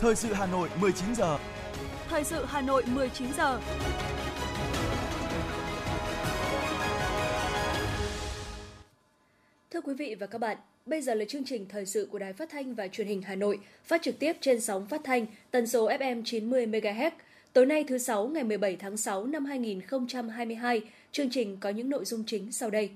Thời sự Hà Nội 19 giờ. Thời sự Hà Nội 19 giờ. Thưa quý vị và các bạn, bây giờ là chương trình thời sự của Đài Phát thanh và Truyền hình Hà Nội, phát trực tiếp trên sóng phát thanh tần số FM 90 MHz. Tối nay thứ sáu ngày 17 tháng 6 năm 2022, chương trình có những nội dung chính sau đây.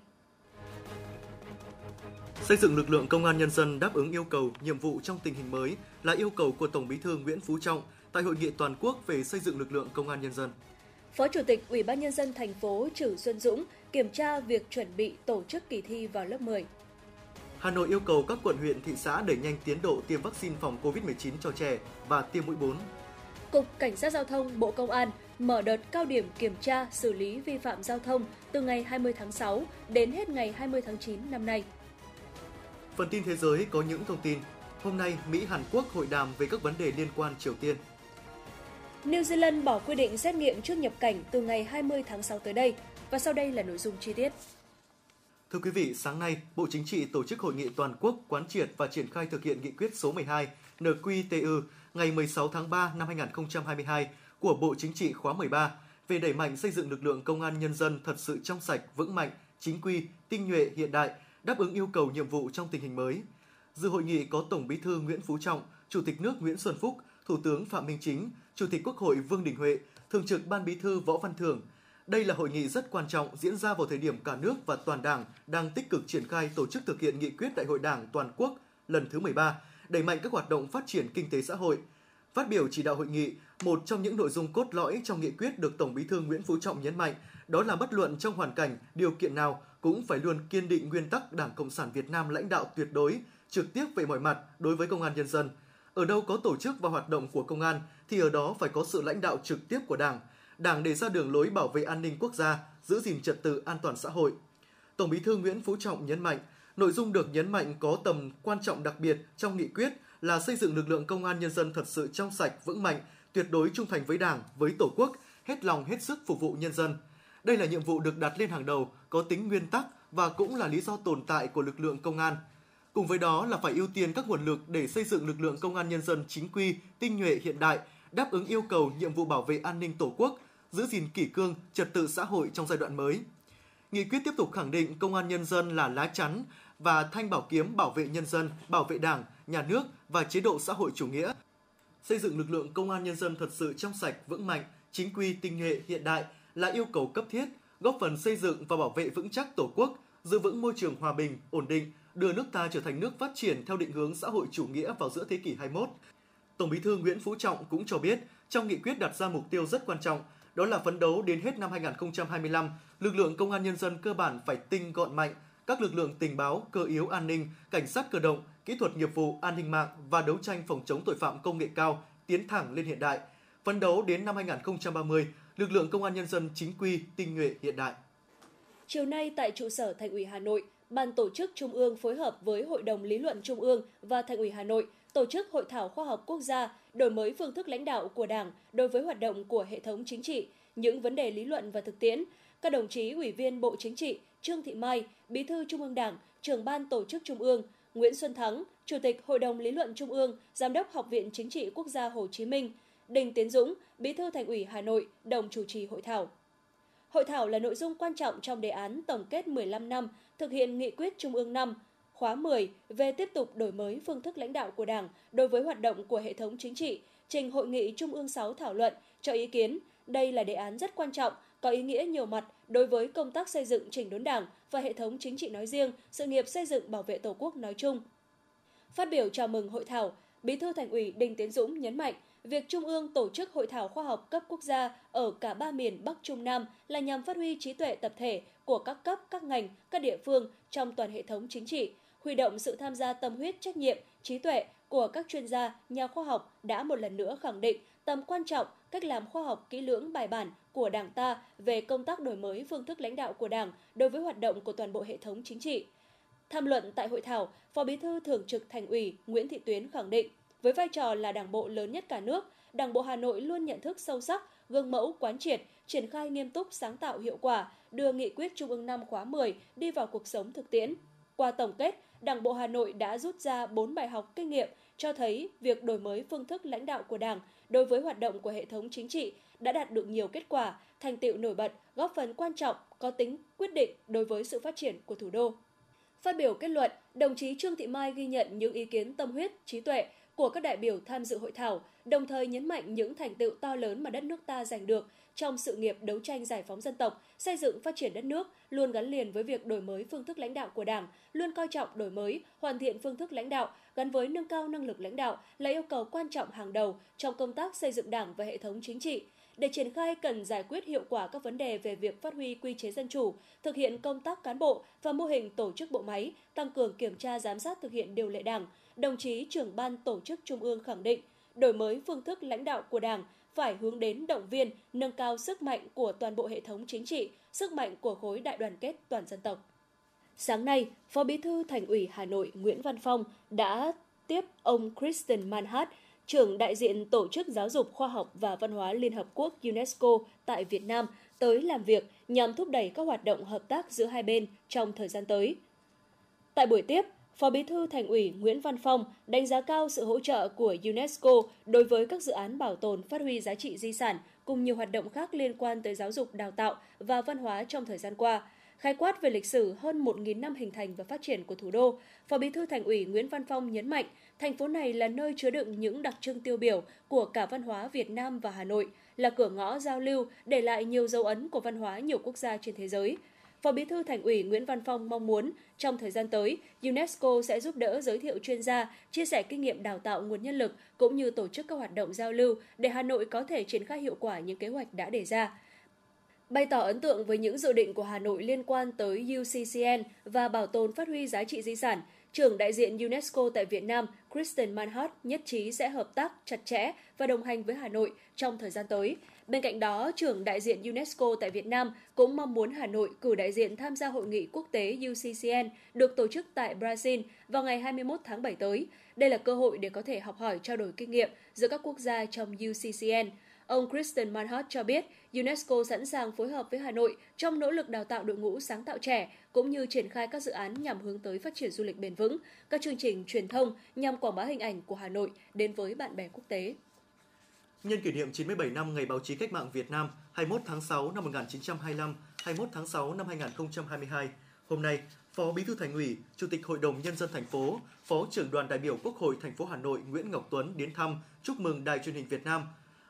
Xây dựng lực lượng công an nhân dân đáp ứng yêu cầu, nhiệm vụ trong tình hình mới là yêu cầu của Tổng Bí thư Nguyễn Phú Trọng tại hội nghị toàn quốc về xây dựng lực lượng công an nhân dân. Phó Chủ tịch Ủy ban nhân dân thành phố Trử Xuân Dũng kiểm tra việc chuẩn bị tổ chức kỳ thi vào lớp 10. Hà Nội yêu cầu các quận huyện, thị xã đẩy nhanh tiến độ tiêm vaccine phòng COVID-19 cho trẻ và tiêm mũi 4. Cục Cảnh sát Giao thông Bộ Công an mở đợt cao điểm kiểm tra xử lý vi phạm giao thông từ ngày 20 tháng 6 đến hết ngày 20 tháng 9 năm nay. Phần tin thế giới có những thông tin. Hôm nay, Mỹ Hàn Quốc hội đàm về các vấn đề liên quan Triều Tiên. New Zealand bỏ quy định xét nghiệm trước nhập cảnh từ ngày 20 tháng 6 tới đây. Và sau đây là nội dung chi tiết. Thưa quý vị, sáng nay, Bộ Chính trị tổ chức hội nghị toàn quốc quán triệt và triển khai thực hiện nghị quyết số 12 NQTU ngày 16 tháng 3 năm 2022 của Bộ Chính trị khóa 13 về đẩy mạnh xây dựng lực lượng công an nhân dân thật sự trong sạch, vững mạnh, chính quy, tinh nhuệ, hiện đại, đáp ứng yêu cầu nhiệm vụ trong tình hình mới. Dự hội nghị có Tổng Bí thư Nguyễn Phú Trọng, Chủ tịch nước Nguyễn Xuân Phúc, Thủ tướng Phạm Minh Chính, Chủ tịch Quốc hội Vương Đình Huệ, Thường trực Ban Bí thư Võ Văn Thưởng. Đây là hội nghị rất quan trọng diễn ra vào thời điểm cả nước và toàn Đảng đang tích cực triển khai tổ chức thực hiện nghị quyết Đại hội Đảng toàn quốc lần thứ 13, đẩy mạnh các hoạt động phát triển kinh tế xã hội. Phát biểu chỉ đạo hội nghị, một trong những nội dung cốt lõi trong nghị quyết được Tổng Bí thư Nguyễn Phú Trọng nhấn mạnh, đó là bất luận trong hoàn cảnh, điều kiện nào cũng phải luôn kiên định nguyên tắc Đảng Cộng sản Việt Nam lãnh đạo tuyệt đối, trực tiếp về mọi mặt đối với công an nhân dân. Ở đâu có tổ chức và hoạt động của công an thì ở đó phải có sự lãnh đạo trực tiếp của Đảng. Đảng đề ra đường lối bảo vệ an ninh quốc gia, giữ gìn trật tự an toàn xã hội. Tổng Bí thư Nguyễn Phú Trọng nhấn mạnh, nội dung được nhấn mạnh có tầm quan trọng đặc biệt trong nghị quyết là xây dựng lực lượng công an nhân dân thật sự trong sạch, vững mạnh, tuyệt đối trung thành với Đảng, với Tổ quốc, hết lòng hết sức phục vụ nhân dân. Đây là nhiệm vụ được đặt lên hàng đầu, có tính nguyên tắc và cũng là lý do tồn tại của lực lượng công an. Cùng với đó là phải ưu tiên các nguồn lực để xây dựng lực lượng công an nhân dân chính quy, tinh nhuệ hiện đại, đáp ứng yêu cầu nhiệm vụ bảo vệ an ninh Tổ quốc, giữ gìn kỷ cương, trật tự xã hội trong giai đoạn mới. Nghị quyết tiếp tục khẳng định công an nhân dân là lá chắn và thanh bảo kiếm bảo vệ nhân dân, bảo vệ Đảng, nhà nước và chế độ xã hội chủ nghĩa. Xây dựng lực lượng công an nhân dân thật sự trong sạch, vững mạnh, chính quy, tinh nhuệ, hiện đại là yêu cầu cấp thiết, góp phần xây dựng và bảo vệ vững chắc Tổ quốc, giữ vững môi trường hòa bình, ổn định, đưa nước ta trở thành nước phát triển theo định hướng xã hội chủ nghĩa vào giữa thế kỷ 21. Tổng Bí thư Nguyễn Phú Trọng cũng cho biết, trong nghị quyết đặt ra mục tiêu rất quan trọng, đó là phấn đấu đến hết năm 2025, lực lượng công an nhân dân cơ bản phải tinh gọn mạnh, các lực lượng tình báo, cơ yếu an ninh, cảnh sát cơ động, kỹ thuật nghiệp vụ, an ninh mạng và đấu tranh phòng chống tội phạm công nghệ cao tiến thẳng lên hiện đại. Phấn đấu đến năm 2030, lực lượng công an nhân dân chính quy, tinh nhuệ hiện đại. Chiều nay tại trụ sở Thành ủy Hà Nội, Ban tổ chức Trung ương phối hợp với Hội đồng Lý luận Trung ương và Thành ủy Hà Nội tổ chức hội thảo khoa học quốc gia đổi mới phương thức lãnh đạo của Đảng đối với hoạt động của hệ thống chính trị, những vấn đề lý luận và thực tiễn. Các đồng chí Ủy viên Bộ Chính trị, Trương Thị Mai, Bí thư Trung ương Đảng, Trưởng ban Tổ chức Trung ương, Nguyễn Xuân Thắng, Chủ tịch Hội đồng Lý luận Trung ương, Giám đốc Học viện Chính trị Quốc gia Hồ Chí Minh, Đinh Tiến Dũng, Bí thư Thành ủy Hà Nội, đồng chủ trì hội thảo. Hội thảo là nội dung quan trọng trong đề án tổng kết 15 năm thực hiện nghị quyết Trung ương 5, khóa 10 về tiếp tục đổi mới phương thức lãnh đạo của Đảng đối với hoạt động của hệ thống chính trị, trình Hội nghị Trung ương 6 thảo luận, cho ý kiến. Đây là đề án rất quan trọng, có ý nghĩa nhiều mặt đối với công tác xây dựng chỉnh đốn Đảng và hệ thống chính trị nói riêng, sự nghiệp xây dựng bảo vệ Tổ quốc nói chung. Phát biểu chào mừng hội thảo, Bí thư Thành ủy Đinh Tiến Dũng nhấn mạnh, việc Trung ương tổ chức hội thảo khoa học cấp quốc gia ở cả ba miền Bắc Trung Nam là nhằm phát huy trí tuệ tập thể của các cấp, các ngành, các địa phương trong toàn hệ thống chính trị, huy động sự tham gia tâm huyết trách nhiệm, trí tuệ của các chuyên gia, nhà khoa học đã một lần nữa khẳng định tầm quan trọng cách làm khoa học kỹ lưỡng bài bản của Đảng ta về công tác đổi mới phương thức lãnh đạo của Đảng đối với hoạt động của toàn bộ hệ thống chính trị. Tham luận tại hội thảo, Phó Bí thư Thường trực Thành ủy Nguyễn Thị Tuyến khẳng định, với vai trò là đảng bộ lớn nhất cả nước, Đảng bộ Hà Nội luôn nhận thức sâu sắc, gương mẫu quán triệt, triển khai nghiêm túc sáng tạo hiệu quả, đưa nghị quyết Trung ương năm khóa 10 đi vào cuộc sống thực tiễn. Qua tổng kết, Đảng bộ Hà Nội đã rút ra 4 bài học kinh nghiệm cho thấy việc đổi mới phương thức lãnh đạo của Đảng đối với hoạt động của hệ thống chính trị đã đạt được nhiều kết quả, thành tựu nổi bật, góp phần quan trọng, có tính quyết định đối với sự phát triển của thủ đô. Phát biểu kết luận, đồng chí Trương Thị Mai ghi nhận những ý kiến tâm huyết, trí tuệ của các đại biểu tham dự hội thảo, đồng thời nhấn mạnh những thành tựu to lớn mà đất nước ta giành được trong sự nghiệp đấu tranh giải phóng dân tộc, xây dựng phát triển đất nước, luôn gắn liền với việc đổi mới phương thức lãnh đạo của Đảng, luôn coi trọng đổi mới, hoàn thiện phương thức lãnh đạo gắn với nâng cao năng lực lãnh đạo là yêu cầu quan trọng hàng đầu trong công tác xây dựng Đảng và hệ thống chính trị. Để triển khai cần giải quyết hiệu quả các vấn đề về việc phát huy quy chế dân chủ, thực hiện công tác cán bộ và mô hình tổ chức bộ máy, tăng cường kiểm tra giám sát thực hiện điều lệ Đảng, đồng chí trưởng ban tổ chức Trung ương khẳng định, đổi mới phương thức lãnh đạo của Đảng phải hướng đến động viên, nâng cao sức mạnh của toàn bộ hệ thống chính trị, sức mạnh của khối đại đoàn kết toàn dân tộc. Sáng nay, Phó Bí thư Thành ủy Hà Nội Nguyễn Văn Phong đã tiếp ông Kristen Manhart, trưởng đại diện Tổ chức Giáo dục Khoa học và Văn hóa Liên Hợp Quốc UNESCO tại Việt Nam tới làm việc nhằm thúc đẩy các hoạt động hợp tác giữa hai bên trong thời gian tới. Tại buổi tiếp, Phó Bí thư Thành ủy Nguyễn Văn Phong đánh giá cao sự hỗ trợ của UNESCO đối với các dự án bảo tồn phát huy giá trị di sản cùng nhiều hoạt động khác liên quan tới giáo dục, đào tạo và văn hóa trong thời gian qua. Khai quát về lịch sử hơn 1.000 năm hình thành và phát triển của thủ đô, Phó Bí thư Thành ủy Nguyễn Văn Phong nhấn mạnh, thành phố này là nơi chứa đựng những đặc trưng tiêu biểu của cả văn hóa Việt Nam và Hà Nội, là cửa ngõ giao lưu để lại nhiều dấu ấn của văn hóa nhiều quốc gia trên thế giới – Phó Bí thư Thành ủy Nguyễn Văn Phong mong muốn trong thời gian tới, UNESCO sẽ giúp đỡ giới thiệu chuyên gia, chia sẻ kinh nghiệm đào tạo nguồn nhân lực cũng như tổ chức các hoạt động giao lưu để Hà Nội có thể triển khai hiệu quả những kế hoạch đã đề ra. Bày tỏ ấn tượng với những dự định của Hà Nội liên quan tới UCCN và bảo tồn phát huy giá trị di sản, trưởng đại diện UNESCO tại Việt Nam Kristen Manhart nhất trí sẽ hợp tác chặt chẽ và đồng hành với Hà Nội trong thời gian tới Bên cạnh đó, trưởng đại diện UNESCO tại Việt Nam cũng mong muốn Hà Nội cử đại diện tham gia hội nghị quốc tế UCCN được tổ chức tại Brazil vào ngày 21 tháng 7 tới. Đây là cơ hội để có thể học hỏi trao đổi kinh nghiệm giữa các quốc gia trong UCCN. Ông Kristen Manhart cho biết UNESCO sẵn sàng phối hợp với Hà Nội trong nỗ lực đào tạo đội ngũ sáng tạo trẻ cũng như triển khai các dự án nhằm hướng tới phát triển du lịch bền vững, các chương trình truyền thông nhằm quảng bá hình ảnh của Hà Nội đến với bạn bè quốc tế. Nhân kỷ niệm 97 năm Ngày báo chí cách mạng Việt Nam 21 tháng 6 năm 1925, 21 tháng 6 năm 2022, hôm nay, Phó Bí thư Thành ủy, Chủ tịch Hội đồng nhân dân thành phố, Phó trưởng đoàn đại biểu Quốc hội thành phố Hà Nội Nguyễn Ngọc Tuấn đến thăm, chúc mừng Đài truyền hình Việt Nam,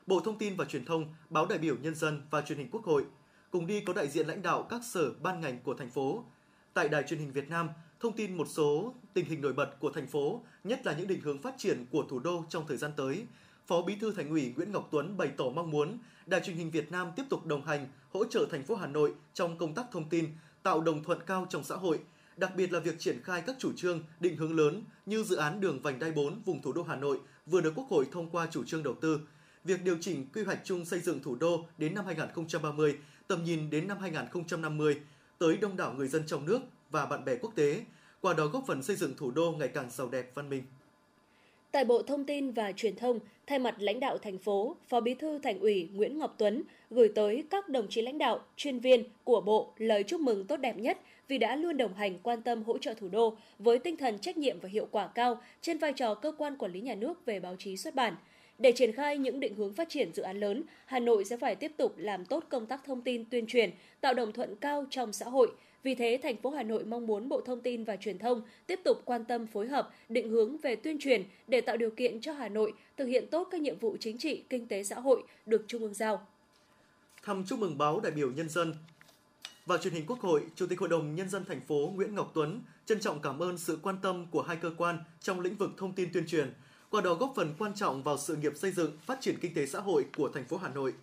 Bộ Thông tin và Truyền thông, Báo đại biểu nhân dân và Truyền hình Quốc hội. Cùng đi có đại diện lãnh đạo các sở ban ngành của thành phố. Tại Đài truyền hình Việt Nam, thông tin một số tình hình nổi bật của thành phố, nhất là những định hướng phát triển của thủ đô trong thời gian tới, Phó Bí thư Thành ủy Nguyễn Ngọc Tuấn bày tỏ mong muốn Đài truyền hình Việt Nam tiếp tục đồng hành, hỗ trợ thành phố Hà Nội trong công tác thông tin, tạo đồng thuận cao trong xã hội, đặc biệt là việc triển khai các chủ trương, định hướng lớn như dự án đường vành đai 4 vùng thủ đô Hà Nội vừa được Quốc hội thông qua chủ trương đầu tư, việc điều chỉnh quy hoạch chung xây dựng thủ đô đến năm 2030, tầm nhìn đến năm 2050 tới đông đảo người dân trong nước và bạn bè quốc tế, qua đó góp phần xây dựng thủ đô ngày càng giàu đẹp văn minh. Tại Bộ Thông tin và Truyền thông, thay mặt lãnh đạo thành phố, Phó Bí thư Thành ủy Nguyễn Ngọc Tuấn gửi tới các đồng chí lãnh đạo, chuyên viên của Bộ lời chúc mừng tốt đẹp nhất vì đã luôn đồng hành quan tâm hỗ trợ thủ đô với tinh thần trách nhiệm và hiệu quả cao trên vai trò cơ quan quản lý nhà nước về báo chí xuất bản. Để triển khai những định hướng phát triển dự án lớn, Hà Nội sẽ phải tiếp tục làm tốt công tác thông tin tuyên truyền, tạo đồng thuận cao trong xã hội, vì thế, thành phố Hà Nội mong muốn Bộ Thông tin và Truyền thông tiếp tục quan tâm phối hợp, định hướng về tuyên truyền để tạo điều kiện cho Hà Nội thực hiện tốt các nhiệm vụ chính trị, kinh tế xã hội được Trung ương giao. Thăm chúc mừng báo đại biểu nhân dân và truyền hình Quốc hội, Chủ tịch Hội đồng Nhân dân thành phố Nguyễn Ngọc Tuấn trân trọng cảm ơn sự quan tâm của hai cơ quan trong lĩnh vực thông tin tuyên truyền, qua đó góp phần quan trọng vào sự nghiệp xây dựng, phát triển kinh tế xã hội của thành phố Hà Nội.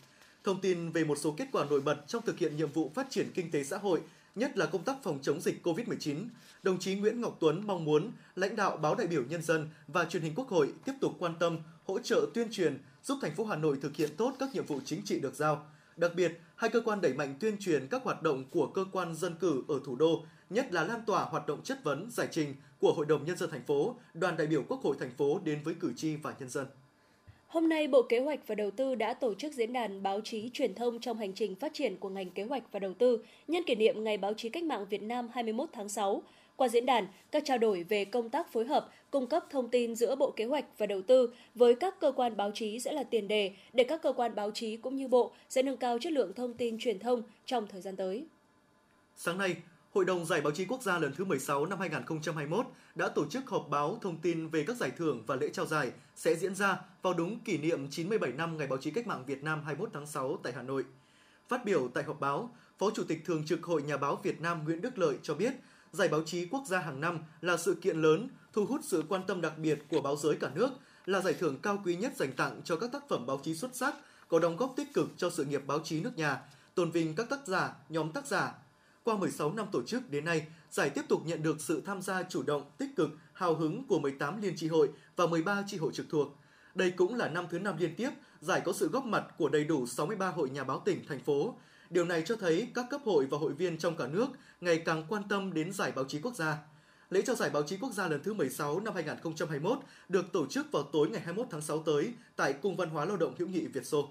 Thông tin về một số kết quả nổi bật trong thực hiện nhiệm vụ phát triển kinh tế xã hội nhất là công tác phòng chống dịch COVID-19, đồng chí Nguyễn Ngọc Tuấn mong muốn lãnh đạo báo đại biểu nhân dân và truyền hình Quốc hội tiếp tục quan tâm, hỗ trợ tuyên truyền, giúp thành phố Hà Nội thực hiện tốt các nhiệm vụ chính trị được giao. Đặc biệt, hai cơ quan đẩy mạnh tuyên truyền các hoạt động của cơ quan dân cử ở thủ đô, nhất là lan tỏa hoạt động chất vấn, giải trình của Hội đồng nhân dân thành phố, đoàn đại biểu Quốc hội thành phố đến với cử tri và nhân dân. Hôm nay, Bộ Kế hoạch và Đầu tư đã tổ chức diễn đàn báo chí truyền thông trong hành trình phát triển của ngành kế hoạch và đầu tư nhân kỷ niệm Ngày báo chí cách mạng Việt Nam 21 tháng 6. Qua diễn đàn, các trao đổi về công tác phối hợp, cung cấp thông tin giữa Bộ Kế hoạch và Đầu tư với các cơ quan báo chí sẽ là tiền đề để các cơ quan báo chí cũng như Bộ sẽ nâng cao chất lượng thông tin truyền thông trong thời gian tới. Sáng nay, Hội đồng Giải báo chí quốc gia lần thứ 16 năm 2021 đã tổ chức họp báo thông tin về các giải thưởng và lễ trao giải sẽ diễn ra vào đúng kỷ niệm 97 năm Ngày báo chí cách mạng Việt Nam 21 tháng 6 tại Hà Nội. Phát biểu tại họp báo, Phó Chủ tịch Thường trực Hội Nhà báo Việt Nam Nguyễn Đức Lợi cho biết, Giải báo chí quốc gia hàng năm là sự kiện lớn, thu hút sự quan tâm đặc biệt của báo giới cả nước, là giải thưởng cao quý nhất dành tặng cho các tác phẩm báo chí xuất sắc, có đóng góp tích cực cho sự nghiệp báo chí nước nhà, tôn vinh các tác giả, nhóm tác giả, qua 16 năm tổ chức đến nay, giải tiếp tục nhận được sự tham gia chủ động, tích cực, hào hứng của 18 liên tri hội và 13 tri hội trực thuộc. Đây cũng là năm thứ năm liên tiếp giải có sự góp mặt của đầy đủ 63 hội nhà báo tỉnh, thành phố. Điều này cho thấy các cấp hội và hội viên trong cả nước ngày càng quan tâm đến giải báo chí quốc gia. Lễ trao giải báo chí quốc gia lần thứ 16 năm 2021 được tổ chức vào tối ngày 21 tháng 6 tới tại Cung văn hóa lao động hữu nghị Việt Xô.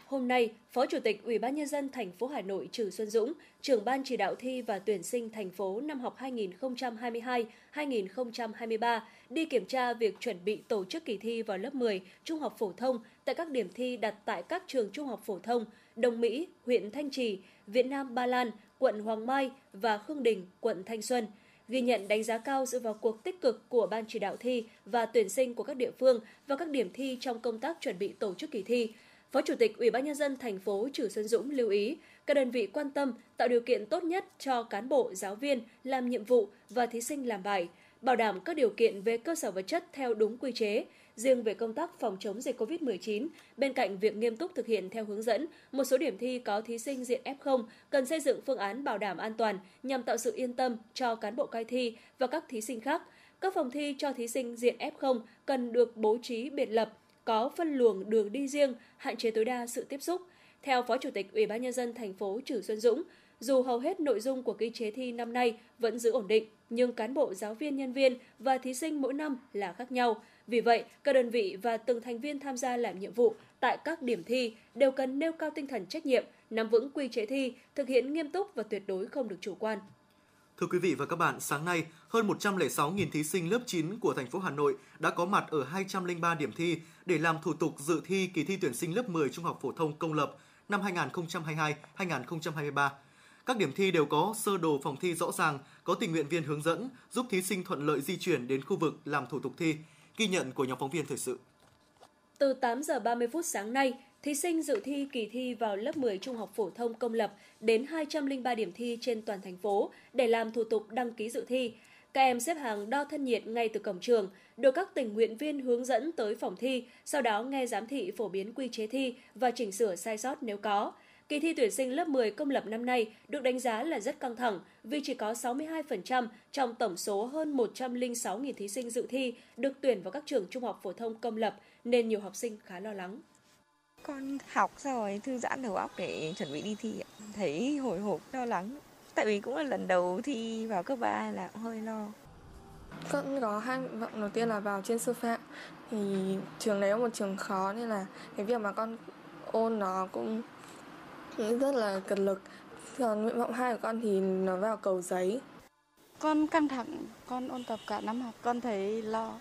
Hôm nay, Phó Chủ tịch Ủy ban nhân dân thành phố Hà Nội Trừ Xuân Dũng, trưởng ban chỉ đạo thi và tuyển sinh thành phố năm học 2022-2023 đi kiểm tra việc chuẩn bị tổ chức kỳ thi vào lớp 10 trung học phổ thông tại các điểm thi đặt tại các trường trung học phổ thông Đồng Mỹ, huyện Thanh Trì, Việt Nam Ba Lan, quận Hoàng Mai và Khương Đình, quận Thanh Xuân. Ghi nhận đánh giá cao sự vào cuộc tích cực của ban chỉ đạo thi và tuyển sinh của các địa phương và các điểm thi trong công tác chuẩn bị tổ chức kỳ thi. Phó Chủ tịch Ủy ban nhân dân thành phố Trử Xuân Dũng lưu ý các đơn vị quan tâm tạo điều kiện tốt nhất cho cán bộ, giáo viên làm nhiệm vụ và thí sinh làm bài, bảo đảm các điều kiện về cơ sở vật chất theo đúng quy chế. Riêng về công tác phòng chống dịch COVID-19, bên cạnh việc nghiêm túc thực hiện theo hướng dẫn, một số điểm thi có thí sinh diện F0 cần xây dựng phương án bảo đảm an toàn nhằm tạo sự yên tâm cho cán bộ coi thi và các thí sinh khác. Các phòng thi cho thí sinh diện F0 cần được bố trí biệt lập, có phân luồng đường đi riêng, hạn chế tối đa sự tiếp xúc. Theo Phó Chủ tịch Ủy ban nhân dân thành phố Trử Xuân Dũng, dù hầu hết nội dung của quy chế thi năm nay vẫn giữ ổn định, nhưng cán bộ, giáo viên, nhân viên và thí sinh mỗi năm là khác nhau. Vì vậy, các đơn vị và từng thành viên tham gia làm nhiệm vụ tại các điểm thi đều cần nêu cao tinh thần trách nhiệm, nắm vững quy chế thi, thực hiện nghiêm túc và tuyệt đối không được chủ quan. Thưa quý vị và các bạn, sáng nay, hơn 106.000 thí sinh lớp 9 của thành phố Hà Nội đã có mặt ở 203 điểm thi để làm thủ tục dự thi kỳ thi tuyển sinh lớp 10 trung học phổ thông công lập năm 2022-2023. Các điểm thi đều có sơ đồ phòng thi rõ ràng, có tình nguyện viên hướng dẫn, giúp thí sinh thuận lợi di chuyển đến khu vực làm thủ tục thi. Ghi nhận của nhóm phóng viên thời sự. Từ 8 giờ 30 phút sáng nay, thí sinh dự thi kỳ thi vào lớp 10 trung học phổ thông công lập đến 203 điểm thi trên toàn thành phố để làm thủ tục đăng ký dự thi. Các em xếp hàng đo thân nhiệt ngay từ cổng trường, được các tình nguyện viên hướng dẫn tới phòng thi, sau đó nghe giám thị phổ biến quy chế thi và chỉnh sửa sai sót nếu có. Kỳ thi tuyển sinh lớp 10 công lập năm nay được đánh giá là rất căng thẳng vì chỉ có 62% trong tổng số hơn 106.000 thí sinh dự thi được tuyển vào các trường trung học phổ thông công lập nên nhiều học sinh khá lo lắng. Con học rồi thư giãn đầu óc để chuẩn bị đi thi Thấy hồi hộp lo lắng. Tại vì cũng là lần đầu thi vào cấp 3 là hơi lo. Con có hai nguyện vọng đầu tiên là vào chuyên sư phạm thì trường đấy là một trường khó nên là cái việc mà con ôn nó cũng rất là cật lực. Còn nguyện vọng hai của con thì nó vào cầu giấy. Con căng thẳng, con ôn tập cả năm học, con thấy lo.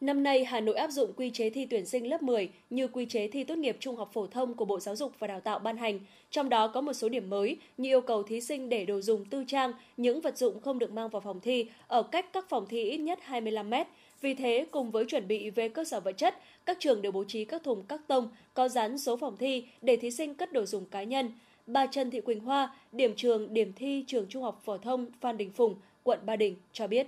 Năm nay, Hà Nội áp dụng quy chế thi tuyển sinh lớp 10 như quy chế thi tốt nghiệp trung học phổ thông của Bộ Giáo dục và Đào tạo ban hành. Trong đó có một số điểm mới như yêu cầu thí sinh để đồ dùng tư trang, những vật dụng không được mang vào phòng thi ở cách các phòng thi ít nhất 25 mét. Vì thế, cùng với chuẩn bị về cơ sở vật chất, các trường đều bố trí các thùng các tông có dán số phòng thi để thí sinh cất đồ dùng cá nhân. Bà Trần Thị Quỳnh Hoa, điểm trường điểm thi trường Trung học phổ thông Phan Đình Phùng, quận Ba Đình cho biết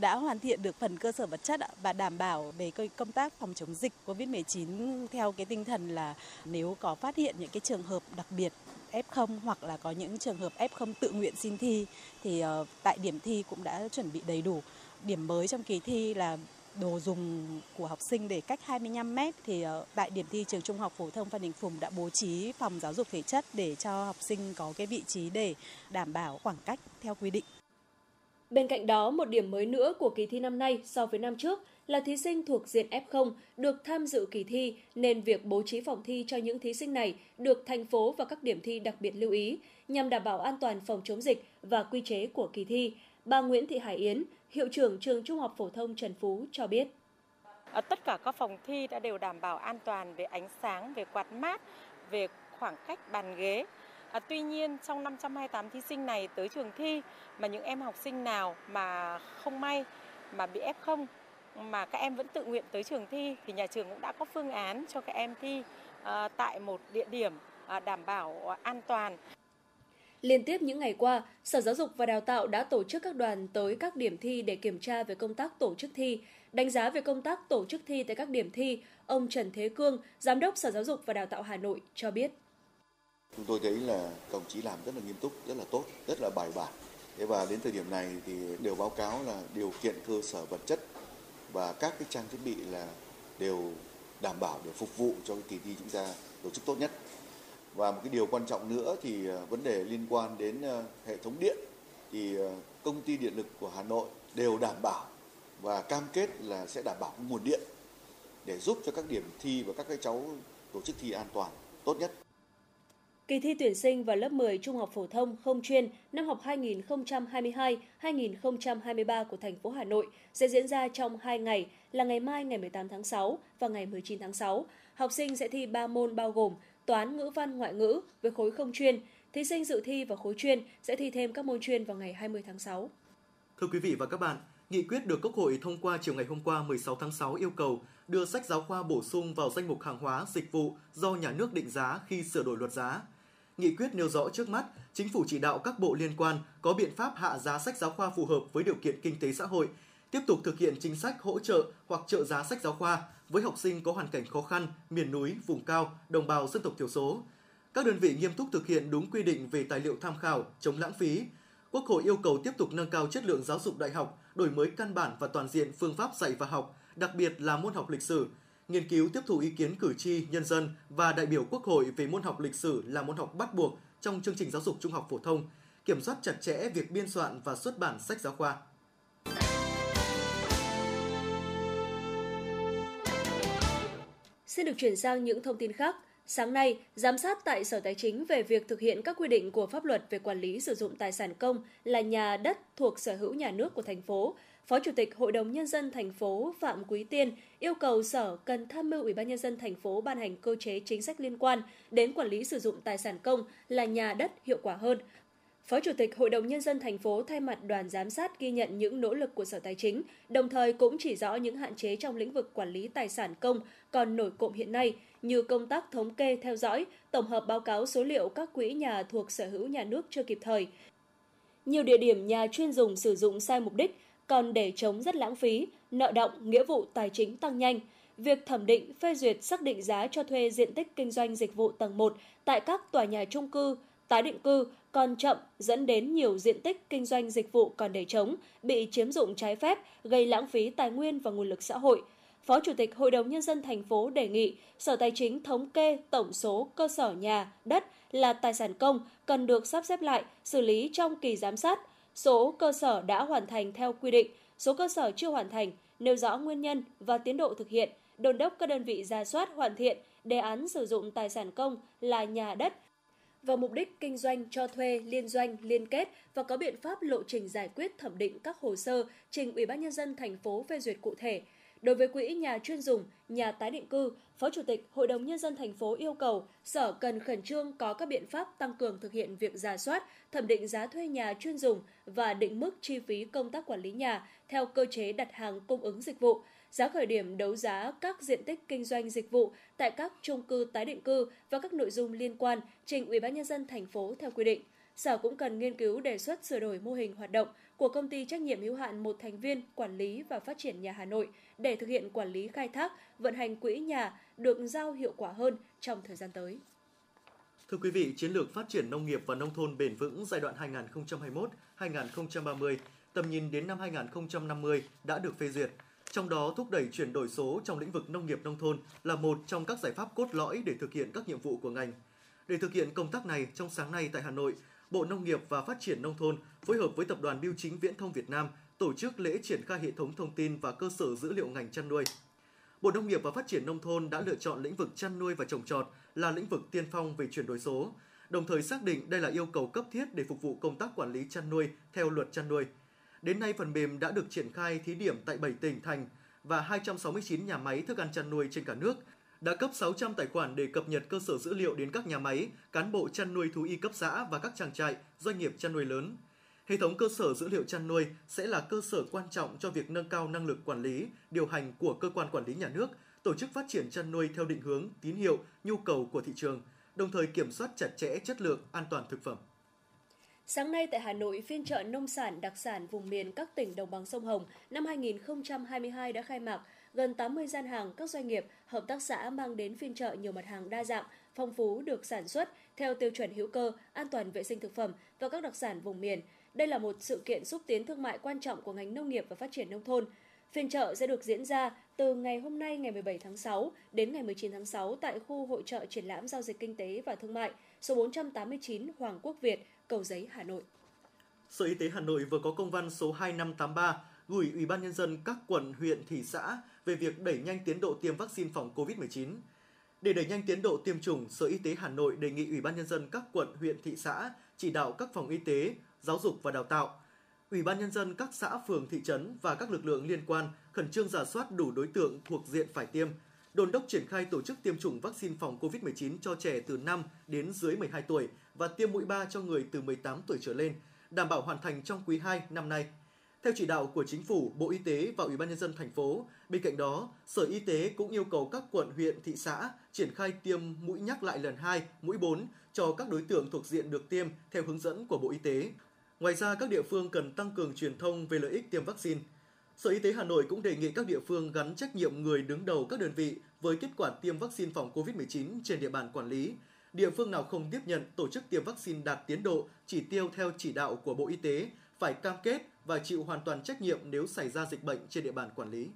đã hoàn thiện được phần cơ sở vật chất và đảm bảo về công tác phòng chống dịch COVID-19 theo cái tinh thần là nếu có phát hiện những cái trường hợp đặc biệt F0 hoặc là có những trường hợp F0 tự nguyện xin thi thì ờ, tại điểm thi cũng đã chuẩn bị đầy đủ. Điểm mới trong kỳ thi là đồ dùng của học sinh để cách 25 mét thì ờ, tại điểm thi trường Trung học phổ thông Phan Đình Phùng đã bố trí phòng giáo dục thể chất để cho học sinh có cái vị trí để đảm bảo khoảng cách theo quy định. Bên cạnh đó, một điểm mới nữa của kỳ thi năm nay so với năm trước là thí sinh thuộc diện F0 được tham dự kỳ thi nên việc bố trí phòng thi cho những thí sinh này được thành phố và các điểm thi đặc biệt lưu ý nhằm đảm bảo an toàn phòng chống dịch và quy chế của kỳ thi. Bà Nguyễn Thị Hải Yến, hiệu trưởng trường Trung học phổ thông Trần Phú cho biết. Ở tất cả các phòng thi đã đều đảm bảo an toàn về ánh sáng, về quạt mát, về khoảng cách bàn ghế. À, tuy nhiên trong 528 thí sinh này tới trường thi mà những em học sinh nào mà không may mà bị F0 mà các em vẫn tự nguyện tới trường thi thì nhà trường cũng đã có phương án cho các em thi à, tại một địa điểm à, đảm bảo ờ, an toàn. Liên tiếp những ngày qua, Sở Giáo dục và Đào tạo đã tổ chức các đoàn tới các điểm thi để kiểm tra về công tác tổ chức thi, đánh giá về công tác tổ chức thi tại các điểm thi. Ông Trần Thế Cương, Giám đốc Sở Giáo dục và Đào tạo Hà Nội cho biết. Chúng tôi thấy là đồng chí làm rất là nghiêm túc, rất là tốt, rất là bài bản. Thế và đến thời điểm này thì đều báo cáo là điều kiện cơ sở vật chất và các cái trang thiết bị là đều đảm bảo để phục vụ cho cái kỳ thi chúng ta tổ chức tốt nhất. Và một cái điều quan trọng nữa thì ờ, vấn đề liên quan đến ờ, hệ thống điện thì ờ, công ty điện lực của Hà Nội đều đảm bảo và cam kết là sẽ đảm bảo nguồn điện để giúp cho các điểm thi và các cái cháu tổ chức thi an toàn tốt nhất. Kỳ thi tuyển sinh vào lớp 10 trung học phổ thông không chuyên năm học 2022-2023 của thành phố Hà Nội sẽ diễn ra trong 2 ngày là ngày mai ngày 18 tháng 6 và ngày 19 tháng 6. Học sinh sẽ thi 3 môn bao gồm toán, ngữ văn, ngoại ngữ với khối không chuyên. Thí sinh dự thi vào khối chuyên sẽ thi thêm các môn chuyên vào ngày 20 tháng 6. Thưa quý vị và các bạn, Nghị quyết được Quốc hội thông qua chiều ngày hôm qua 16 tháng 6 yêu cầu đưa sách giáo khoa bổ sung vào danh mục hàng hóa, dịch vụ do nhà nước định giá khi sửa đổi luật giá. Nghị quyết nêu rõ trước mắt, chính phủ chỉ đạo các bộ liên quan có biện pháp hạ giá sách giáo khoa phù hợp với điều kiện kinh tế xã hội, tiếp tục thực hiện chính sách hỗ trợ hoặc trợ giá sách giáo khoa với học sinh có hoàn cảnh khó khăn, miền núi, vùng cao, đồng bào dân tộc thiểu số. Các đơn vị nghiêm túc thực hiện đúng quy định về tài liệu tham khảo, chống lãng phí. Quốc hội yêu cầu tiếp tục nâng cao chất lượng giáo dục đại học, đổi mới căn bản và toàn diện phương pháp dạy và học, đặc biệt là môn học lịch sử, nghiên cứu tiếp thu ý kiến cử tri, nhân dân và đại biểu Quốc hội về môn học lịch sử là môn học bắt buộc trong chương trình giáo dục trung học phổ thông, kiểm soát chặt chẽ việc biên soạn và xuất bản sách giáo khoa. Xin được chuyển sang những thông tin khác. Sáng nay, giám sát tại Sở Tài chính về việc thực hiện các quy định của pháp luật về quản lý sử dụng tài sản công là nhà đất thuộc sở hữu nhà nước của thành phố Phó Chủ tịch Hội đồng nhân dân thành phố Phạm Quý Tiên yêu cầu Sở cần tham mưu Ủy ban nhân dân thành phố ban hành cơ chế chính sách liên quan đến quản lý sử dụng tài sản công là nhà đất hiệu quả hơn. Phó Chủ tịch Hội đồng nhân dân thành phố thay mặt đoàn giám sát ghi nhận những nỗ lực của Sở Tài chính, đồng thời cũng chỉ rõ những hạn chế trong lĩnh vực quản lý tài sản công còn nổi cộng hiện nay như công tác thống kê theo dõi, tổng hợp báo cáo số liệu các quỹ nhà thuộc sở hữu nhà nước chưa kịp thời. Nhiều địa điểm nhà chuyên dùng sử dụng sai mục đích, còn để chống rất lãng phí, nợ động, nghĩa vụ tài chính tăng nhanh. Việc thẩm định, phê duyệt xác định giá cho thuê diện tích kinh doanh dịch vụ tầng 1 tại các tòa nhà trung cư, tái định cư còn chậm dẫn đến nhiều diện tích kinh doanh dịch vụ còn để trống, bị chiếm dụng trái phép, gây lãng phí tài nguyên và nguồn lực xã hội. Phó Chủ tịch Hội đồng Nhân dân thành phố đề nghị Sở Tài chính thống kê tổng số cơ sở nhà, đất là tài sản công cần được sắp xếp lại, xử lý trong kỳ giám sát, số cơ sở đã hoàn thành theo quy định, số cơ sở chưa hoàn thành, nêu rõ nguyên nhân và tiến độ thực hiện, đồn đốc các đơn vị ra soát hoàn thiện đề án sử dụng tài sản công là nhà đất và mục đích kinh doanh cho thuê, liên doanh, liên kết và có biện pháp lộ trình giải quyết thẩm định các hồ sơ trình Ủy ban nhân dân thành phố phê duyệt cụ thể. Đối với quỹ nhà chuyên dùng, nhà tái định cư, Phó Chủ tịch Hội đồng Nhân dân thành phố yêu cầu Sở cần khẩn trương có các biện pháp tăng cường thực hiện việc giả soát, thẩm định giá thuê nhà chuyên dùng và định mức chi phí công tác quản lý nhà theo cơ chế đặt hàng cung ứng dịch vụ, giá khởi điểm đấu giá các diện tích kinh doanh dịch vụ tại các chung cư tái định cư và các nội dung liên quan trình Ủy ban nhân dân thành phố theo quy định. Sở cũng cần nghiên cứu đề xuất sửa đổi mô hình hoạt động của công ty trách nhiệm hữu hạn một thành viên quản lý và phát triển nhà Hà Nội để thực hiện quản lý khai thác, vận hành quỹ nhà được giao hiệu quả hơn trong thời gian tới. Thưa quý vị, chiến lược phát triển nông nghiệp và nông thôn bền vững giai đoạn 2021-2030, tầm nhìn đến năm 2050 đã được phê duyệt. Trong đó, thúc đẩy chuyển đổi số trong lĩnh vực nông nghiệp nông thôn là một trong các giải pháp cốt lõi để thực hiện các nhiệm vụ của ngành. Để thực hiện công tác này, trong sáng nay tại Hà Nội, Bộ Nông nghiệp và Phát triển Nông thôn phối hợp với Tập đoàn Biêu chính Viễn thông Việt Nam tổ chức lễ triển khai hệ thống thông tin và cơ sở dữ liệu ngành chăn nuôi. Bộ Nông nghiệp và Phát triển Nông thôn đã lựa chọn lĩnh vực chăn nuôi và trồng trọt là lĩnh vực tiên phong về chuyển đổi số, đồng thời xác định đây là yêu cầu cấp thiết để phục vụ công tác quản lý chăn nuôi theo luật chăn nuôi. Đến nay, phần mềm đã được triển khai thí điểm tại 7 tỉnh, thành và 269 nhà máy thức ăn chăn nuôi trên cả nước, đã cấp 600 tài khoản để cập nhật cơ sở dữ liệu đến các nhà máy, cán bộ chăn nuôi thú y cấp xã và các trang trại, doanh nghiệp chăn nuôi lớn. Hệ thống cơ sở dữ liệu chăn nuôi sẽ là cơ sở quan trọng cho việc nâng cao năng lực quản lý, điều hành của cơ quan quản lý nhà nước, tổ chức phát triển chăn nuôi theo định hướng, tín hiệu, nhu cầu của thị trường, đồng thời kiểm soát chặt chẽ chất lượng, an toàn thực phẩm. Sáng nay tại Hà Nội, phiên chợ nông sản đặc sản vùng miền các tỉnh đồng bằng sông Hồng năm 2022 đã khai mạc. Gần 80 gian hàng, các doanh nghiệp, hợp tác xã mang đến phiên chợ nhiều mặt hàng đa dạng, phong phú được sản xuất theo tiêu chuẩn hữu cơ, an toàn vệ sinh thực phẩm và các đặc sản vùng miền. Đây là một sự kiện xúc tiến thương mại quan trọng của ngành nông nghiệp và phát triển nông thôn. Phiên chợ sẽ được diễn ra từ ngày hôm nay ngày 17 tháng 6 đến ngày 19 tháng 6 tại khu hội trợ triển lãm giao dịch kinh tế và thương mại số 489 Hoàng Quốc Việt, Cầu Giấy, Hà Nội. Sở Y tế Hà Nội vừa có công văn số 2583 gửi Ủy ban nhân dân các quận, huyện, thị xã về việc đẩy nhanh tiến độ tiêm vaccine phòng COVID-19. Để đẩy nhanh tiến độ tiêm chủng, Sở Y tế Hà Nội đề nghị Ủy ban nhân dân các quận, huyện, thị xã chỉ đạo các phòng y tế, giáo dục và đào tạo, Ủy ban nhân dân các xã, phường, thị trấn và các lực lượng liên quan khẩn trương giả soát đủ đối tượng thuộc diện phải tiêm, đồn đốc triển khai tổ chức tiêm chủng vaccine phòng COVID-19 cho trẻ từ 5 đến dưới 12 tuổi và tiêm mũi 3 cho người từ 18 tuổi trở lên, đảm bảo hoàn thành trong quý 2 năm nay. Theo chỉ đạo của Chính phủ, Bộ Y tế và Ủy ban nhân dân thành phố, bên cạnh đó, Sở Y tế cũng yêu cầu các quận, huyện, thị xã triển khai tiêm mũi nhắc lại lần 2, mũi 4 cho các đối tượng thuộc diện được tiêm theo hướng dẫn của Bộ Y tế. Ngoài ra, các địa phương cần tăng cường truyền thông về lợi ích tiêm vaccine. Sở Y tế Hà Nội cũng đề nghị các địa phương gắn trách nhiệm người đứng đầu các đơn vị với kết quả tiêm vaccine phòng COVID-19 trên địa bàn quản lý. Địa phương nào không tiếp nhận tổ chức tiêm vaccine đạt tiến độ, chỉ tiêu theo chỉ đạo của Bộ Y tế phải cam kết và chịu hoàn toàn trách nhiệm nếu xảy ra dịch bệnh trên địa bàn quản lý.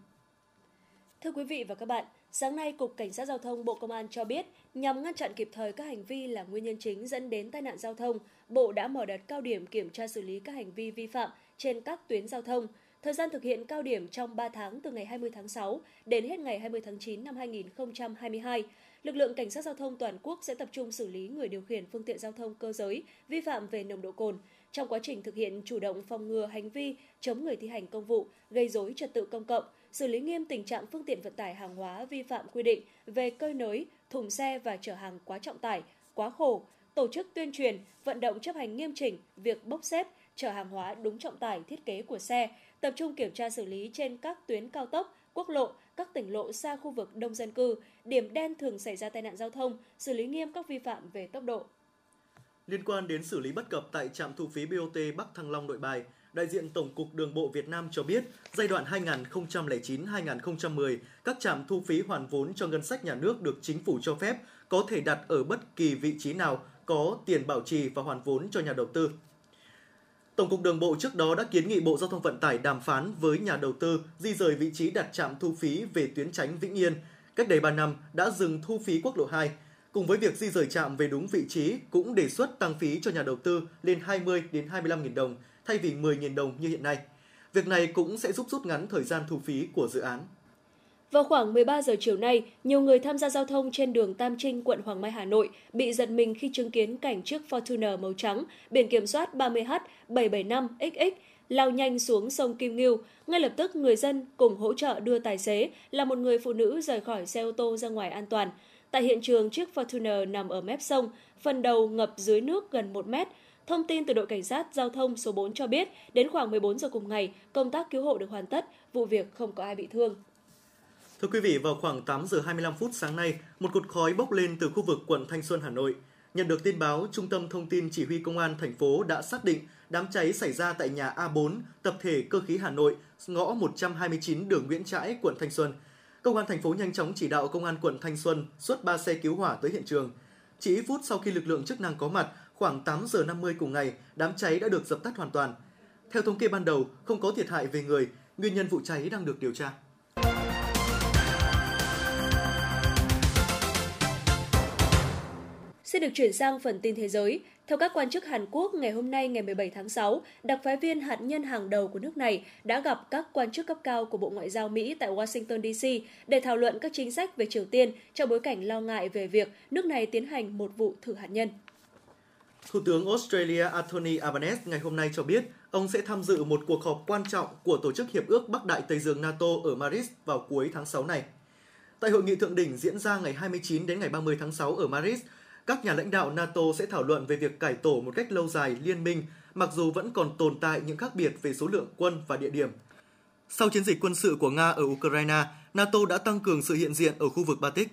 Thưa quý vị và các bạn, sáng nay Cục Cảnh sát Giao thông Bộ Công an cho biết, nhằm ngăn chặn kịp thời các hành vi là nguyên nhân chính dẫn đến tai nạn giao thông, Bộ đã mở đợt cao điểm kiểm tra xử lý các hành vi vi phạm trên các tuyến giao thông. Thời gian thực hiện cao điểm trong 3 tháng từ ngày 20 tháng 6 đến hết ngày 20 tháng 9 năm 2022. Lực lượng Cảnh sát Giao thông toàn quốc sẽ tập trung xử lý người điều khiển phương tiện giao thông cơ giới vi phạm về nồng độ cồn, trong quá trình thực hiện chủ động phòng ngừa hành vi chống người thi hành công vụ, gây dối trật tự công cộng, xử lý nghiêm tình trạng phương tiện vận tải hàng hóa vi phạm quy định về cơi nới, thùng xe và chở hàng quá trọng tải, quá khổ, tổ chức tuyên truyền, vận động chấp hành nghiêm chỉnh việc bốc xếp, chở hàng hóa đúng trọng tải thiết kế của xe, tập trung kiểm tra xử lý trên các tuyến cao tốc, quốc lộ, các tỉnh lộ xa khu vực đông dân cư, điểm đen thường xảy ra tai nạn giao thông, xử lý nghiêm các vi phạm về tốc độ. Liên quan đến xử lý bất cập tại trạm thu phí BOT Bắc Thăng Long Nội Bài, đại diện Tổng cục Đường bộ Việt Nam cho biết, giai đoạn 2009-2010, các trạm thu phí hoàn vốn cho ngân sách nhà nước được chính phủ cho phép có thể đặt ở bất kỳ vị trí nào có tiền bảo trì và hoàn vốn cho nhà đầu tư. Tổng cục Đường bộ trước đó đã kiến nghị Bộ Giao thông Vận tải đàm phán với nhà đầu tư di rời vị trí đặt trạm thu phí về tuyến tránh Vĩnh Yên. Cách đây 3 năm đã dừng thu phí quốc lộ 2. Cùng với việc di rời trạm về đúng vị trí cũng đề xuất tăng phí cho nhà đầu tư lên 20 đến 25 000 đồng thay vì 10.000 đồng như hiện nay. Việc này cũng sẽ giúp rút ngắn thời gian thu phí của dự án. Vào khoảng 13 giờ chiều nay, nhiều người tham gia giao thông trên đường Tam Trinh, quận Hoàng Mai, Hà Nội bị giật mình khi chứng kiến cảnh chiếc Fortuner màu trắng, biển kiểm soát 30H775XX lao nhanh xuống sông Kim Ngưu. Ngay lập tức, người dân cùng hỗ trợ đưa tài xế là một người phụ nữ rời khỏi xe ô tô ra ngoài an toàn. Tại hiện trường, chiếc Fortuner nằm ở mép sông, phần đầu ngập dưới nước gần 1 mét. Thông tin từ đội cảnh sát giao thông số 4 cho biết, đến khoảng 14 giờ cùng ngày, công tác cứu hộ được hoàn tất, vụ việc không có ai bị thương. Thưa quý vị, vào khoảng 8 giờ 25 phút sáng nay, một cột khói bốc lên từ khu vực quận Thanh Xuân, Hà Nội. Nhận được tin báo, Trung tâm Thông tin Chỉ huy Công an thành phố đã xác định đám cháy xảy ra tại nhà A4, tập thể cơ khí Hà Nội, ngõ 129 đường Nguyễn Trãi, quận Thanh Xuân. Công an thành phố nhanh chóng chỉ đạo Công an quận Thanh Xuân xuất 3 xe cứu hỏa tới hiện trường. Chỉ ít phút sau khi lực lượng chức năng có mặt, khoảng 8 giờ 50 cùng ngày, đám cháy đã được dập tắt hoàn toàn. Theo thống kê ban đầu, không có thiệt hại về người, nguyên nhân vụ cháy đang được điều tra. Xin được chuyển sang phần tin thế giới. Theo các quan chức Hàn Quốc, ngày hôm nay ngày 17 tháng 6, đặc phái viên hạt nhân hàng đầu của nước này đã gặp các quan chức cấp cao của Bộ Ngoại giao Mỹ tại Washington DC để thảo luận các chính sách về Triều Tiên trong bối cảnh lo ngại về việc nước này tiến hành một vụ thử hạt nhân. Thủ tướng Australia Anthony Albanese ngày hôm nay cho biết ông sẽ tham dự một cuộc họp quan trọng của Tổ chức Hiệp ước Bắc Đại Tây Dương NATO ở Madrid vào cuối tháng 6 này. Tại hội nghị thượng đỉnh diễn ra ngày 29 đến ngày 30 tháng 6 ở Madrid, các nhà lãnh đạo NATO sẽ thảo luận về việc cải tổ một cách lâu dài liên minh, mặc dù vẫn còn tồn tại những khác biệt về số lượng quân và địa điểm. Sau chiến dịch quân sự của Nga ở Ukraine, NATO đã tăng cường sự hiện diện ở khu vực Baltic.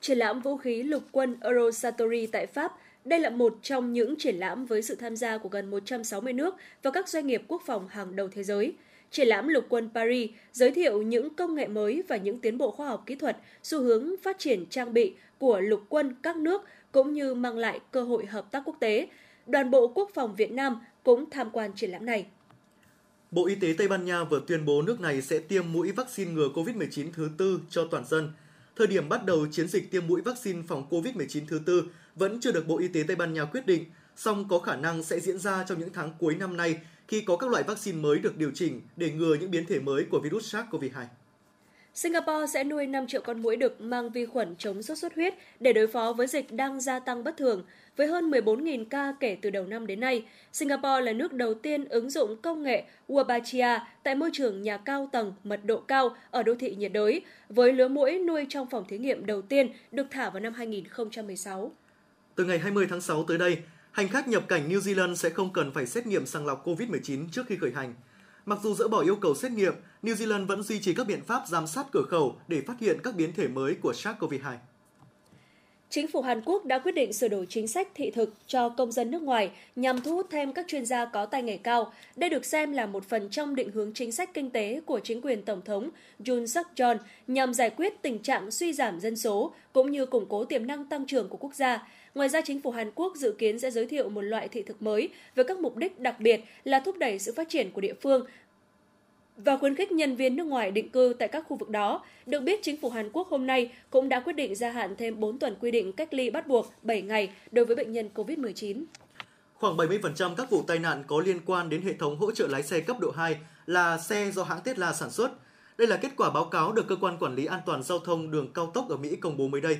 Triển lãm vũ khí lục quân Eurosatori tại Pháp đây là một trong những triển lãm với sự tham gia của gần 160 nước và các doanh nghiệp quốc phòng hàng đầu thế giới. Triển lãm Lục quân Paris giới thiệu những công nghệ mới và những tiến bộ khoa học kỹ thuật, xu hướng phát triển trang bị của lục quân các nước cũng như mang lại cơ hội hợp tác quốc tế. Đoàn Bộ Quốc phòng Việt Nam cũng tham quan triển lãm này. Bộ Y tế Tây Ban Nha vừa tuyên bố nước này sẽ tiêm mũi vaccine ngừa COVID-19 thứ tư cho toàn dân. Thời điểm bắt đầu chiến dịch tiêm mũi vaccine phòng COVID-19 thứ tư vẫn chưa được Bộ Y tế Tây Ban Nha quyết định, song có khả năng sẽ diễn ra trong những tháng cuối năm nay khi có các loại vaccine mới được điều chỉnh để ngừa những biến thể mới của virus SARS-CoV-2. Singapore sẽ nuôi 5 triệu con muỗi đực mang vi khuẩn chống sốt xuất huyết để đối phó với dịch đang gia tăng bất thường. Với hơn 14.000 ca kể từ đầu năm đến nay, Singapore là nước đầu tiên ứng dụng công nghệ Wabachia tại môi trường nhà cao tầng mật độ cao ở đô thị nhiệt đới, với lứa muỗi nuôi trong phòng thí nghiệm đầu tiên được thả vào năm 2016. Từ ngày 20 tháng 6 tới đây, hành khách nhập cảnh New Zealand sẽ không cần phải xét nghiệm sàng lọc COVID-19 trước khi khởi hành. Mặc dù dỡ bỏ yêu cầu xét nghiệm, New Zealand vẫn duy trì các biện pháp giám sát cửa khẩu để phát hiện các biến thể mới của SARS-CoV-2. Chính phủ Hàn Quốc đã quyết định sửa đổi chính sách thị thực cho công dân nước ngoài nhằm thu hút thêm các chuyên gia có tay nghề cao. Đây được xem là một phần trong định hướng chính sách kinh tế của chính quyền Tổng thống Yoon suk yeol nhằm giải quyết tình trạng suy giảm dân số cũng như củng cố tiềm năng tăng trưởng của quốc gia. Ngoài ra, chính phủ Hàn Quốc dự kiến sẽ giới thiệu một loại thị thực mới với các mục đích đặc biệt là thúc đẩy sự phát triển của địa phương và khuyến khích nhân viên nước ngoài định cư tại các khu vực đó. Được biết, chính phủ Hàn Quốc hôm nay cũng đã quyết định gia hạn thêm 4 tuần quy định cách ly bắt buộc 7 ngày đối với bệnh nhân COVID-19. Khoảng 70% các vụ tai nạn có liên quan đến hệ thống hỗ trợ lái xe cấp độ 2 là xe do hãng Tesla sản xuất. Đây là kết quả báo cáo được Cơ quan Quản lý An toàn Giao thông đường cao tốc ở Mỹ công bố mới đây.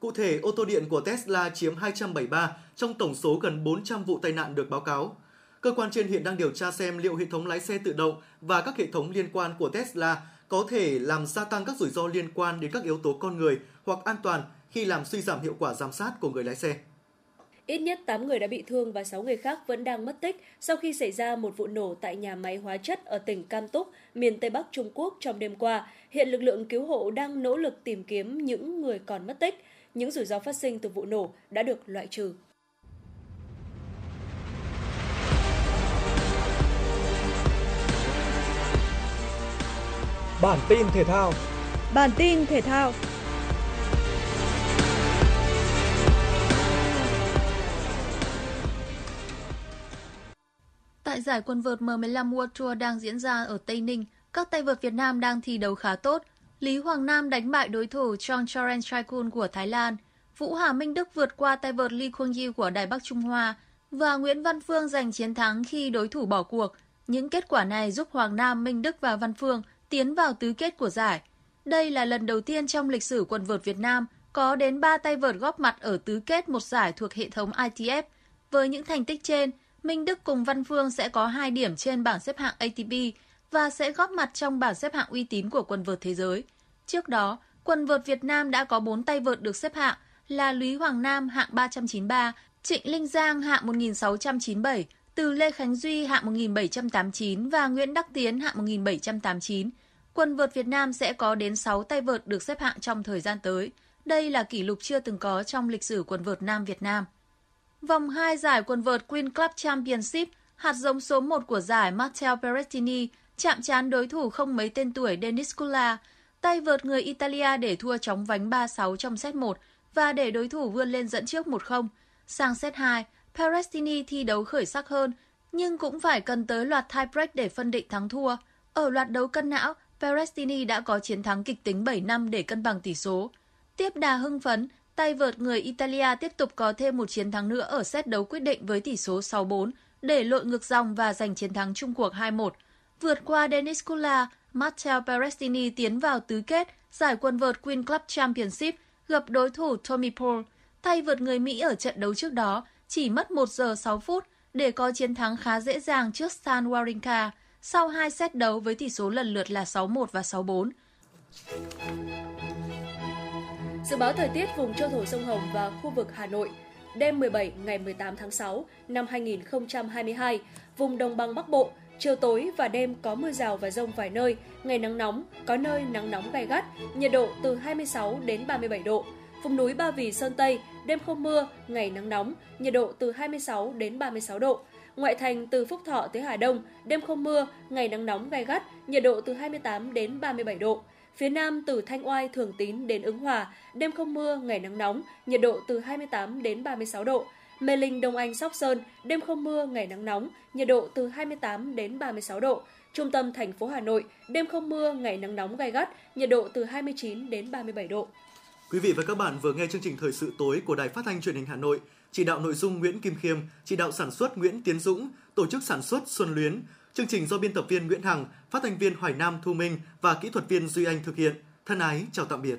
Cụ thể, ô tô điện của Tesla chiếm 273 trong tổng số gần 400 vụ tai nạn được báo cáo. Cơ quan trên hiện đang điều tra xem liệu hệ thống lái xe tự động và các hệ thống liên quan của Tesla có thể làm gia tăng các rủi ro liên quan đến các yếu tố con người hoặc an toàn khi làm suy giảm hiệu quả giám sát của người lái xe. Ít nhất 8 người đã bị thương và 6 người khác vẫn đang mất tích sau khi xảy ra một vụ nổ tại nhà máy hóa chất ở tỉnh Cam Túc, miền Tây Bắc Trung Quốc trong đêm qua. Hiện lực lượng cứu hộ đang nỗ lực tìm kiếm những người còn mất tích những rủi ro phát sinh từ vụ nổ đã được loại trừ. Bản tin thể thao. Bản tin thể thao. Tại giải quần vợt M15 World Tour đang diễn ra ở Tây Ninh, các tay vợt Việt Nam đang thi đấu khá tốt – Lý Hoàng Nam đánh bại đối thủ Chong Choren Chaikun của Thái Lan. Vũ Hà Minh Đức vượt qua tay vợt Lee Kuang Yew của Đài Bắc Trung Hoa và Nguyễn Văn Phương giành chiến thắng khi đối thủ bỏ cuộc. Những kết quả này giúp Hoàng Nam, Minh Đức và Văn Phương tiến vào tứ kết của giải. Đây là lần đầu tiên trong lịch sử quần vợt Việt Nam có đến 3 tay vợt góp mặt ở tứ kết một giải thuộc hệ thống ITF. Với những thành tích trên, Minh Đức cùng Văn Phương sẽ có 2 điểm trên bảng xếp hạng ATP và sẽ góp mặt trong bảng xếp hạng uy tín của quần vợt thế giới. Trước đó, quần vợt Việt Nam đã có 4 tay vợt được xếp hạng là Lý Hoàng Nam hạng 393, Trịnh Linh Giang hạng 1697, Từ Lê Khánh Duy hạng 1789 và Nguyễn Đắc Tiến hạng 1789. Quần vợt Việt Nam sẽ có đến 6 tay vợt được xếp hạng trong thời gian tới. Đây là kỷ lục chưa từng có trong lịch sử quần vợt nam Việt Nam. Vòng 2 giải quần vợt Queen Club Championship, hạt giống số 1 của giải Martel Berrettini chạm trán đối thủ không mấy tên tuổi Denis Kula tay vợt người Italia để thua chóng vánh 3-6 trong set 1 và để đối thủ vươn lên dẫn trước 1-0. Sang set 2, Perestini thi đấu khởi sắc hơn, nhưng cũng phải cần tới loạt tiebreak để phân định thắng thua. Ở loạt đấu cân não, Perestini đã có chiến thắng kịch tính 7 năm để cân bằng tỷ số. Tiếp đà hưng phấn, tay vợt người Italia tiếp tục có thêm một chiến thắng nữa ở set đấu quyết định với tỷ số 6-4 để lội ngược dòng và giành chiến thắng chung cuộc 2-1. Vượt qua Denis Kula, Matteo Berrettini tiến vào tứ kết giải quần vợt Queen Club Championship gặp đối thủ Tommy Paul. Tay vượt người Mỹ ở trận đấu trước đó chỉ mất 1 giờ 6 phút để có chiến thắng khá dễ dàng trước Stan Wawrinka sau hai set đấu với tỷ số lần lượt là 6-1 và 6-4. Dự báo thời tiết vùng châu thổ sông Hồng và khu vực Hà Nội đêm 17 ngày 18 tháng 6 năm 2022, vùng đồng bằng Bắc Bộ, chiều tối và đêm có mưa rào và rông vài nơi, ngày nắng nóng, có nơi nắng nóng gai gắt, nhiệt độ từ 26 đến 37 độ. Vùng núi Ba Vì Sơn Tây, đêm không mưa, ngày nắng nóng, nhiệt độ từ 26 đến 36 độ. Ngoại thành từ Phúc Thọ tới Hà Đông, đêm không mưa, ngày nắng nóng gai gắt, nhiệt độ từ 28 đến 37 độ. Phía Nam từ Thanh Oai, Thường Tín đến Ứng Hòa, đêm không mưa, ngày nắng nóng, nhiệt độ từ 28 đến 36 độ. Mê Linh, Đông Anh, Sóc Sơn, đêm không mưa, ngày nắng nóng, nhiệt độ từ 28 đến 36 độ. Trung tâm thành phố Hà Nội, đêm không mưa, ngày nắng nóng gai gắt, nhiệt độ từ 29 đến 37 độ. Quý vị và các bạn vừa nghe chương trình thời sự tối của Đài Phát thanh Truyền hình Hà Nội, chỉ đạo nội dung Nguyễn Kim Khiêm, chỉ đạo sản xuất Nguyễn Tiến Dũng, tổ chức sản xuất Xuân Luyến. Chương trình do biên tập viên Nguyễn Hằng, phát thanh viên Hoài Nam Thu Minh và kỹ thuật viên Duy Anh thực hiện. Thân ái chào tạm biệt.